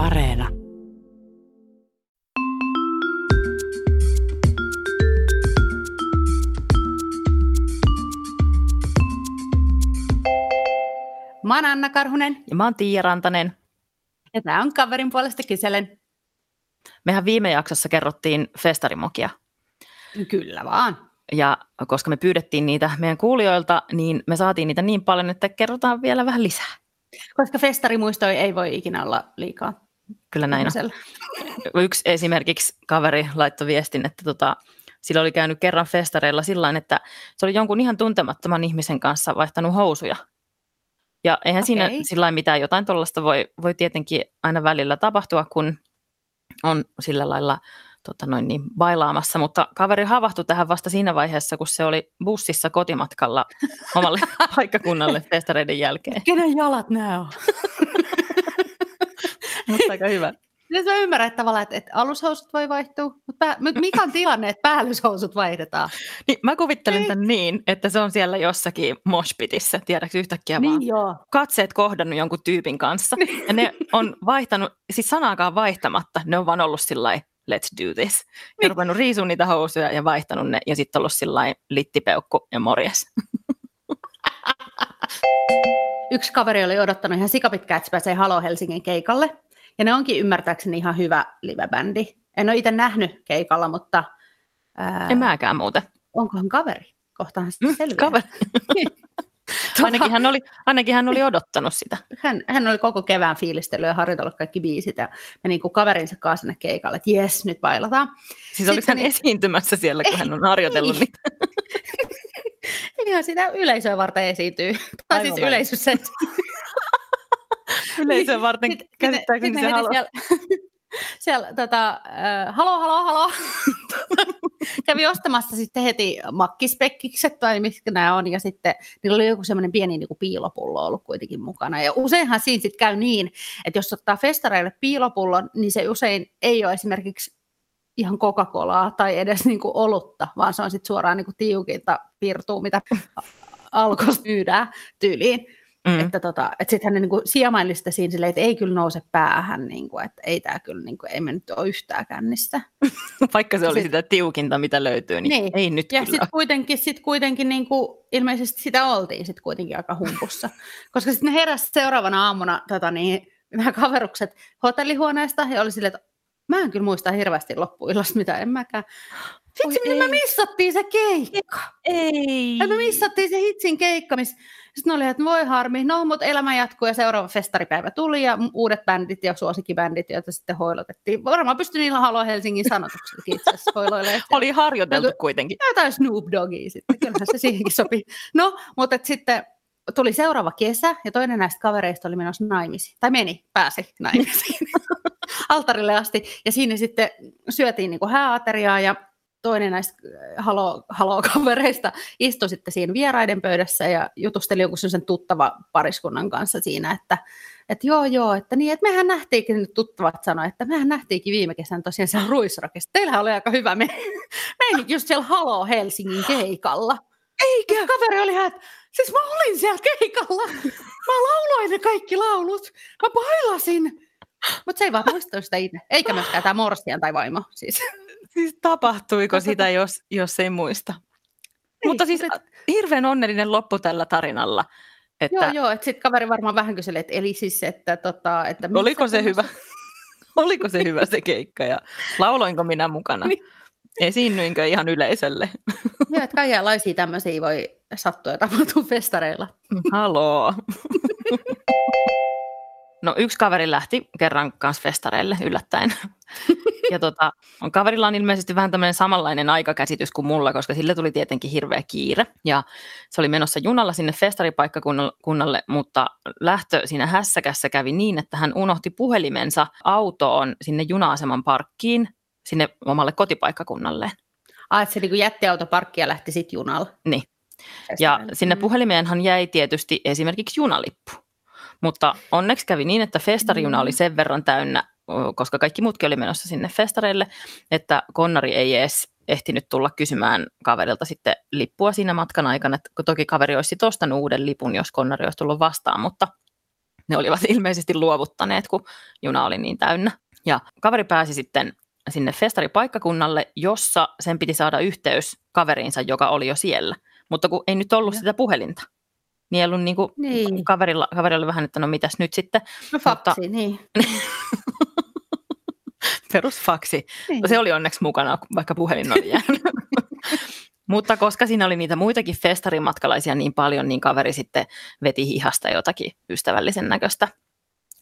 Areena. Mä oon Anna Karhunen Ja mä oon Tiia Rantanen. ja tää on kaverin puolesta kyselen. Mehän viime jaksossa kerrottiin festarimokia. Kyllä vaan. Ja koska me pyydettiin niitä meidän kuulijoilta, niin me saatiin niitä niin paljon, että kerrotaan vielä vähän lisää. Koska festarimuistoja ei voi ikinä olla liikaa. Kyllä näin on. Yksi esimerkiksi kaveri laittoi viestin, että tota, sillä oli käynyt kerran festareilla sillä että se oli jonkun ihan tuntemattoman ihmisen kanssa vaihtanut housuja. Ja eihän siinä Okei. sillä mitään jotain tuollaista voi, voi tietenkin aina välillä tapahtua, kun on sillä lailla tota noin niin, bailaamassa, mutta kaveri havahtui tähän vasta siinä vaiheessa, kun se oli bussissa kotimatkalla omalle paikkakunnalle festareiden jälkeen. Kenen jalat nämä on? Mutta aika hyvä. Nyt mä ymmärrän että tavallaan, että, että alushousut voi vaihtua, mutta mikä on tilanne, että päällyshousut vaihdetaan? Niin, mä kuvittelen Ei. tämän niin, että se on siellä jossakin moshpitissä, tiedätkö yhtäkkiä vaan Niin joo. katseet kohdannut jonkun tyypin kanssa. Ja ne on vaihtanut, siis sanaakaan vaihtamatta, ne on vaan ollut sillä let's do this. Ja Niin. ruvennut riisuun niitä housuja ja vaihtanut ne ja sitten ollut sillä littipeukku ja morjes. Yksi kaveri oli odottanut ihan sikapitkään, että se pääsee Halo Helsingin keikalle. Ja ne onkin ymmärtääkseni ihan hyvä livebändi. En ole itse nähnyt keikalla, mutta ää, En mäkään muuten. onkohan kaveri? Kohtahan sitten Mm, selviää. kaveri. Tota, Ainakin hän, oli, ainakin hän oli odottanut sitä. hän, hän oli koko kevään fiilistellyt ja harjoitellut kaikki biisit ja meni kuin kaverinsa kanssa sinne keikalle, että jes, nyt bailataan. Siis oliko Sitten hän niin- esiintymässä siellä, kun hän on harjoitellut Ei. niitä? Ihan sitä yleisöä varten esiintyy. Tai Aivan siis yleisössä. Yleisöä varten käsittääkseni se haluaa. Siellä, siellä tota, äh, halo, halo, halo. Kävi ostamassa sitten heti makkispekkikset tai mitkä nämä on. Ja sitten niillä oli joku semmoinen pieni niin kuin piilopullo ollut kuitenkin mukana. Ja useinhan siinä sitten käy niin, että jos ottaa festareille piilopullon, niin se usein ei ole esimerkiksi ihan Coca-Colaa tai edes niin kuin olutta, vaan se on sitten suoraan niin kuin tiukinta pirtuu, mitä alkos myydään tyyliin. Mm. Että, tota, että sitten hän niin siemaili sitä siinä silleen, että ei kyllä nouse päähän, niin kuin, että ei tämä kyllä, niin kuin, ei me nyt ole yhtään kännistä. Vaikka se oli Sit- sitä tiukinta, mitä löytyy, niin, Niin. ei nyt Ja kyllä. sitten kuitenkin, sit kuitenkin niin kuin, ilmeisesti sitä oltiin sit kuitenkin aika humpussa. Koska sitten ne heräsi seuraavana aamuna tota, niin, nämä kaverukset hotellihuoneesta ja oli silleen, että mä en kyllä muista hirveästi loppuillasta, mitä en mäkään. Oi Vitsi, miten me ei. missattiin se keikka. Ei. Ja me missattiin se hitsin keikka, missä sitten oli, että voi harmi, no mutta elämä jatkuu ja seuraava festaripäivä tuli ja uudet bändit ja suosikkibändit, joita sitten hoilotettiin. Varmaan pystyi niillä Halo Helsingin sanotuksellakin itse asiassa. Oli harjoiteltu Joku- kuitenkin. Jotain Snoop Doggia sitten, kyllähän se siihenkin sopii. No, mutta et sitten tuli seuraava kesä ja toinen näistä kavereista oli menossa naimisiin. Tai meni, pääsi naimisiin altarille asti. Ja siinä sitten syötiin niin kuin hääateriaa ja toinen näistä äh, halo, halo-kavereista istui sitten siinä vieraiden pöydässä ja jutusteli joku sen tuttava pariskunnan kanssa siinä, että, että joo joo, että niin, että mehän nähtiinkin, nyt tuttavat sanoi, että mehän nähtiinkin viime kesän tosiaan siellä Ruisrakessa. Teillähän oli aika hyvä me, meininki just siellä Halo Helsingin keikalla. Eikö? Kaveri oli ihan, että siis mä olin siellä keikalla. Mä lauloin ne kaikki laulut. Mä bailasin. Mutta se ei vaan muistanut sitä itse. Eikä myöskään tämä morsian tai vaimo. Siis. Siis tapahtuiko sitä, jos, jos ei muista? Mutta siis mut hirveän onnellinen loppu tällä tarinalla. Että Joo, joo, että sitten kaveri varmaan vähän kyseli, että eli siis, että, tota, että oliko se hyvä? Oliko se hyvä se keikka ja lauloinko minä mukana? Niin. Esiinnyinkö ihan yleisölle? Joo, että kaikenlaisia tämmöisiä voi sattua ja tapahtua festareilla. Haloo. No yksi kaveri lähti kerran kanssa festareille yllättäen. Ja tota, on kaverilla on ilmeisesti vähän tämmöinen samanlainen aikakäsitys kuin mulla, koska sille tuli tietenkin hirveä kiire. Ja se oli menossa junalla sinne festaripaikkakunnalle, mutta lähtö siinä hässäkässä kävi niin, että hän unohti puhelimensa autoon sinne juna-aseman parkkiin, sinne omalle kotipaikkakunnalleen. Ah, että se niin jätti autoparkki ja lähti sitten junalla. Niin. Ja sinne Mm. puhelimeenhan jäi tietysti esimerkiksi junalippu. Mutta onneksi kävi niin, että festarijuna Mm. oli sen verran täynnä, koska kaikki muutkin oli menossa sinne festareille, että konnari ei edes ehtinyt tulla kysymään kaverilta sitten lippua siinä matkan aikana. Että toki kaveri olisi ostanut uuden lipun, jos konnari olisi tullut vastaan, mutta ne olivat ilmeisesti luovuttaneet, kun juna oli niin täynnä. Ja kaveri pääsi sitten sinne festaripaikkakunnalle, jossa sen piti saada yhteys kaveriinsa, joka oli jo siellä. Mutta kun ei nyt ollut sitä puhelinta, niin ei ollut niin kuin niin. Kaverilla, kaverilla vähän, että no mitäs nyt sitten. No faksi, Mutta, niin. Perusfaksi. Niin. Se oli onneksi mukana, vaikka puhelin oli jäänyt. Mutta koska siinä oli niitä muitakin festarimatkalaisia niin paljon, niin kaveri sitten veti hihasta jotakin ystävällisen näköistä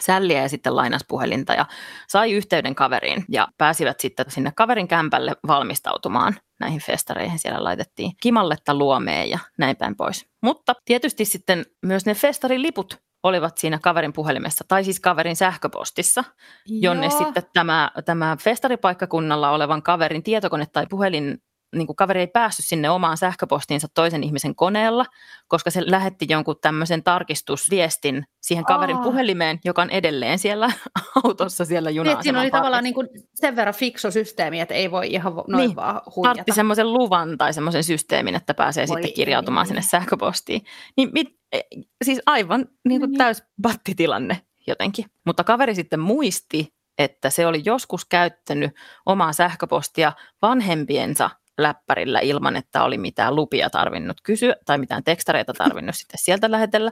sälliä ja sitten lainas puhelinta ja sai yhteyden kaveriin ja pääsivät sitten sinne kaverin kämpälle valmistautumaan näihin festareihin. Siellä laitettiin kimalletta luomeen ja näin päin pois. Mutta tietysti sitten myös ne festariliput olivat siinä kaverin puhelimessa, tai siis kaverin sähköpostissa, jonne Joo. sitten tämä, tämä festaripaikkakunnalla olevan kaverin tietokone tai puhelin niin kuin kaveri ei päässyt sinne omaan sähköpostiinsa toisen ihmisen koneella, koska se lähetti jonkun tämmöisen tarkistusviestin siihen kaverin oh. puhelimeen, joka on edelleen siellä autossa siellä junassa. Niin, siinä oli tavallaan niin kuin sen verran fiksu systeemi, että ei voi ihan noin niin, vaan huijata. Tartti semmoisen luvan tai semmoisen systeemin, että pääsee voi sitten kirjautumaan ei. sinne sähköpostiin. Niin, mit, e, siis aivan niin kuin niin. täys battitilanne jotenkin. Mutta kaveri sitten muisti, että se oli joskus käyttänyt omaa sähköpostia vanhempiensa läppärillä ilman, että oli mitään lupia tarvinnut kysyä tai mitään tekstareita tarvinnut sitten sieltä lähetellä,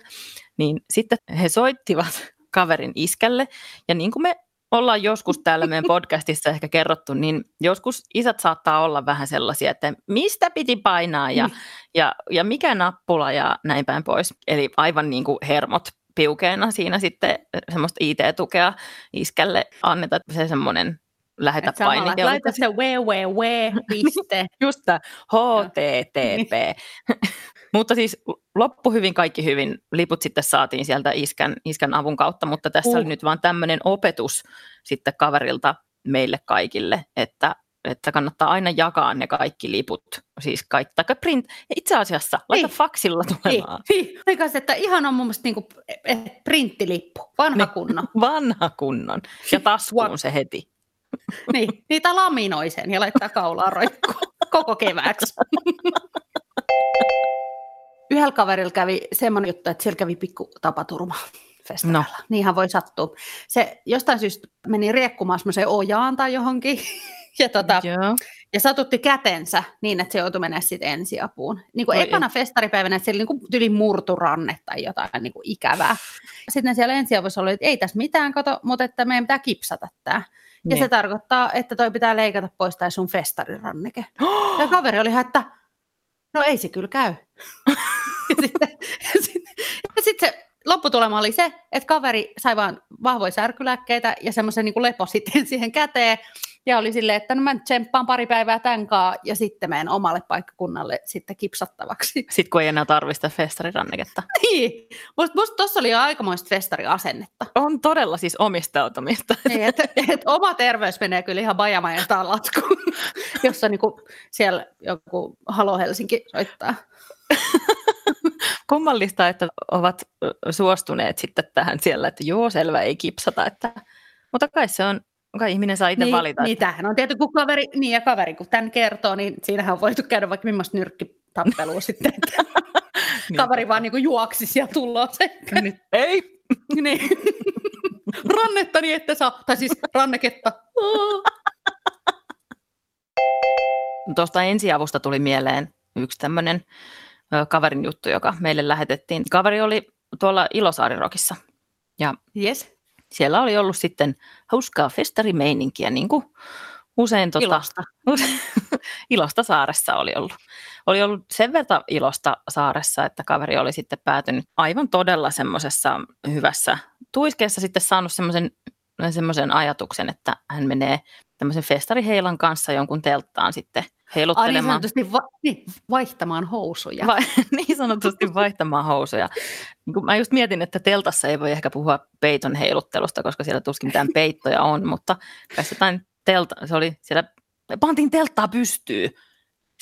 niin sitten he soittivat kaverin iskälle ja niin kuin me ollaan joskus täällä meidän podcastissa ehkä kerrottu, niin joskus isät saattaa olla vähän sellaisia, että mistä piti painaa ja, mm. ja, ja mikä nappula ja näin päin pois. Eli aivan niin kuin hermot piukeena siinä sitten semmoista IT-tukea iskälle annetaan se semmoinen lähetä painike. Laita se www, piste. Just tämä HTTP. mutta siis loppu hyvin, kaikki hyvin. Liput sitten saatiin sieltä iskän, iskän avun kautta, mutta tässä uh. oli nyt vaan tämmöinen opetus sitten kaverilta meille kaikille, että että kannattaa aina jakaa ne kaikki liput, siis kaikki, tai print, itse asiassa, laita niin. faksilla tulemaan. Niin, niin. että ihan on mun mielestä niin kuin printtilippu, vanha niin, kunnon. Vanha kunnon, ja taskuun se heti. niin, niitä laminoi sen ja laittaa kaulaa roikkuun koko kevääksi. Yhdellä kaverilla kävi semmoinen juttu, että siellä kävi pikku tapaturma festareilla. No. Niinhän voi sattua. Se jostain syystä meni riekkumaan semmoiseen ojaan tai johonkin. ja, tota, Joo. ja satutti kätensä niin, että se joutui mennä sitten ensiapuun. Niin kuin ekana festaripäivänä, että siellä niin tyli murturanne tai jotain niin kuin ikävää. Sitten siellä ensiavussa oli, että ei tässä mitään, kato, mutta että meidän pitää kipsata tämä. Ja niin. se tarkoittaa, että toi pitää leikata pois tai sun festariranneke. Ja kaveri oli että no ei se kyllä käy. sitten, lopputulema oli se, että kaveri sai vaan vahvoja särkylääkkeitä ja semmoisen niin lepo sitten siihen käteen. Ja oli silleen, että no mä tsemppaan pari päivää tämän kaa ja sitten menen omalle paikkakunnalle sitten kipsattavaksi. Sitten kun ei enää tarvista festariranneketta. niin. Musta, musta tuossa oli jo aikamoista festariasennetta. On todella siis omistautumista. niin, että et oma terveys menee kyllä ihan bajamajantaan latkuun, jossa niinku siellä joku Halo Helsinki soittaa. Kummallista, että ovat suostuneet sitten tähän siellä, että joo, selvä, ei kipsata. Että... Mutta kai se on kai ihminen saa itse niin, valita. Niin, tämähän on tietysti, kun kaveri, niin ja kaveri, kun tämän kertoo, niin siinähän on voitu käydä vaikka millaista nyrkkitappelua sitten, että niin. kaveri vaan niin juoksisi ja tullaan se. Ei! niin. Rannetta niin, että saa, tai siis ranneketta. Tuosta ensiavusta tuli mieleen yksi tämmöinen kaverin juttu, joka meille lähetettiin. Kaveri oli tuolla Ilosaarirokissa. Ja yes siellä oli ollut sitten hauskaa festarimeininkiä, niin kuin usein tota, ilosta. Ilosta saaressa oli ollut. Oli ollut sen verran ilosta saaressa, että kaveri oli sitten päätynyt aivan todella semmoisessa hyvässä tuiskeessa sitten saanut semmoisen semmoisen ajatuksen, että hän menee tämmöisen festariheilan kanssa jonkun telttaan sitten heiluttelemaan. Ai niin sanotusti va- niin, vaihtamaan housuja. Va- niin sanotusti vaihtamaan housuja. Niin mä just mietin, että teltassa ei voi ehkä puhua peiton heiluttelusta, koska siellä tuskin mitään peittoja on, mutta kai jotain telta, se oli siellä, pantiin telttaa pystyy.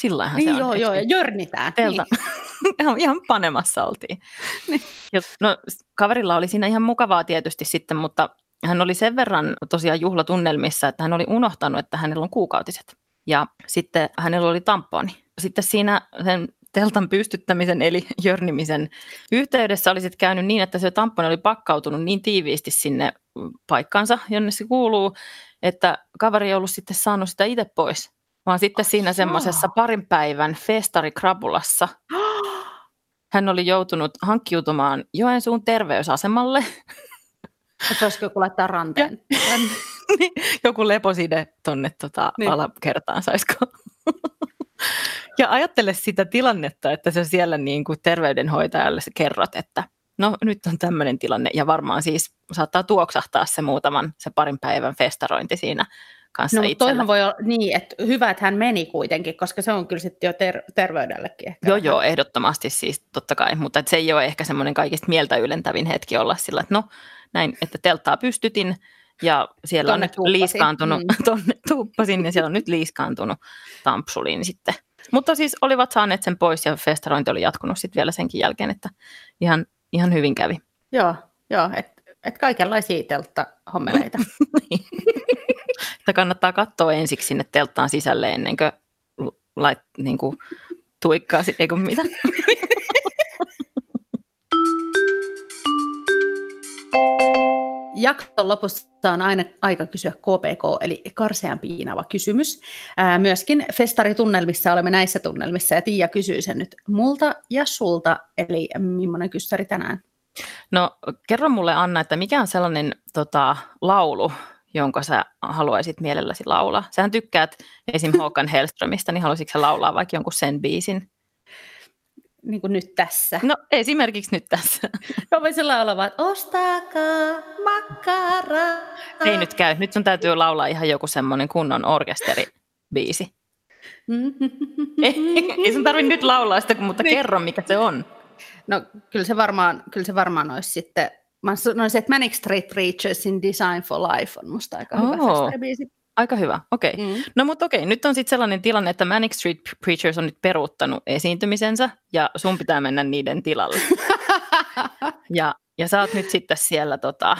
Sillähän niin se joo, on. joo, ja jörnitään. Telta. Niin. ihan, ihan panemassa oltiin. niin. no, kaverilla oli siinä ihan mukavaa tietysti sitten, mutta hän oli sen verran tosiaan juhlatunnelmissa, että hän oli unohtanut, että hänellä on kuukautiset. Ja sitten hänellä oli tamponi. Sitten siinä sen teltan pystyttämisen eli jörnimisen yhteydessä olisit käynyt niin, että se tamponi oli pakkautunut niin tiiviisti sinne paikkansa, jonne se kuuluu, että kaveri ei ollut sitten saanut sitä itse pois, vaan sitten siinä semmoisessa parin päivän festarikrapulassa hän oli joutunut hankkiutumaan Joensuun terveysasemalle. Että olisiko joku laittaa ranteen? Niin, joku leposide tonne tota niin. alakertaan, saisiko? ja ajattele sitä tilannetta, että sä siellä niin kuin terveydenhoitajalle kerrot, että no nyt on tämmöinen tilanne ja varmaan siis saattaa tuoksahtaa se muutaman, se parin päivän festarointi siinä kanssa no, toihan voi olla niin, että hyvä, että hän meni kuitenkin, koska se on kyllä sitten jo ter- terveydellekin ehkä. Joo, joo, ehdottomasti siis totta kai, mutta se ei ole ehkä semmoinen kaikista mieltä ylentävin hetki olla sillä, että no näin, että telttaa pystytin ja siellä tonne on nyt tuuppasin. liiskaantunut, mm. tonne tuuppasin ja siellä on nyt liiskaantunut tampsuliin sitten. Mutta siis olivat saaneet sen pois ja festarointi oli jatkunut sitten vielä senkin jälkeen, että ihan, ihan hyvin kävi. Joo, joo että et kaikenlaisia teltta-hommeleita. niin. että kannattaa katsoa ensiksi sinne telttaan sisälle ennen kuin, lait, niin kuin tuikkaa, eikö mitä? Jakson lopussa on aina aika kysyä KPK, eli karsean piinava kysymys. Ää, myöskin festaritunnelmissa olemme näissä tunnelmissa, ja Tiia kysyy sen nyt multa ja sulta, eli millainen kyssäri tänään? No kerro mulle Anna, että mikä on sellainen tota, laulu, jonka sä haluaisit mielelläsi laulaa? Sähän tykkäät esim. Håkan Hellströmistä, niin haluaisitko sä laulaa vaikka jonkun sen biisin? Niin kuin nyt tässä. No esimerkiksi nyt tässä. Mä voisin laulaa että ostakaa makkara. Ei nyt käy. Nyt sun täytyy laulaa ihan joku semmoinen kunnon orkesteribiisi. ei, ei sun tarvitse nyt laulaa sitä, mutta niin. kerro mikä se on. No kyllä se varmaan, kyllä se varmaan olisi sitten Mä sanoisin, että Manic Street Preachers Design for Life on musta aika hyvä oh. Aika hyvä, okei. Okay. Mm. No mutta okei, okay. nyt on sitten sellainen tilanne, että Manic Street Preachers on nyt peruuttanut esiintymisensä ja sun pitää mennä niiden tilalle. ja, ja sä oot nyt sitten siellä tota,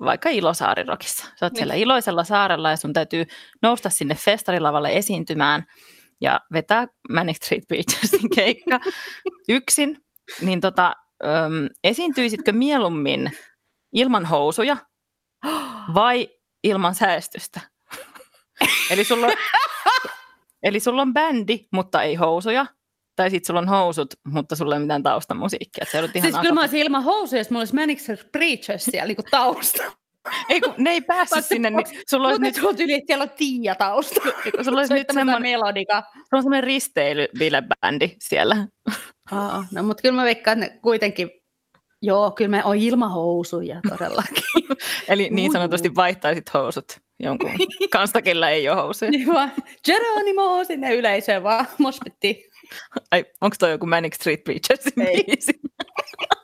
vaikka Ilosaarirokissa. Sä oot niin. siellä iloisella saarella ja sun täytyy nousta sinne festarilavalle esiintymään ja vetää Manic Street Preachersin keikka yksin. Niin tota, öm, esiintyisitkö mieluummin ilman housuja vai ilman säästystä? Eli, sulla on, eli sulla on bändi, mutta ei housuja. Tai sitten sulla on housut, mutta sulla ei ole mitään taustamusiikkia. Se ihan siis kyllä mä olisin ilman housuja, jos mulla olisi Manic Preachers siellä niin tausta. Ei kun ne ei päässyt sinne, niin sulla olisi nyt... Sulla on että siellä on Tiia tausta. Sulla olisi nyt semmoinen melodika. Sulla on semmoinen risteilybilebändi siellä. Aa, no mutta kyllä mä veikkaan, että ne kuitenkin Joo, kyllä me on ilmahousuja todellakin. Eli niin sanotusti vaihtaisit housut jonkun kanssa, kellä ei ole housuja. Niin vaan, Geronimo sinne yleisöön vaan mospettiin. Ai, onko toi joku Manic Street Preachersin biisi?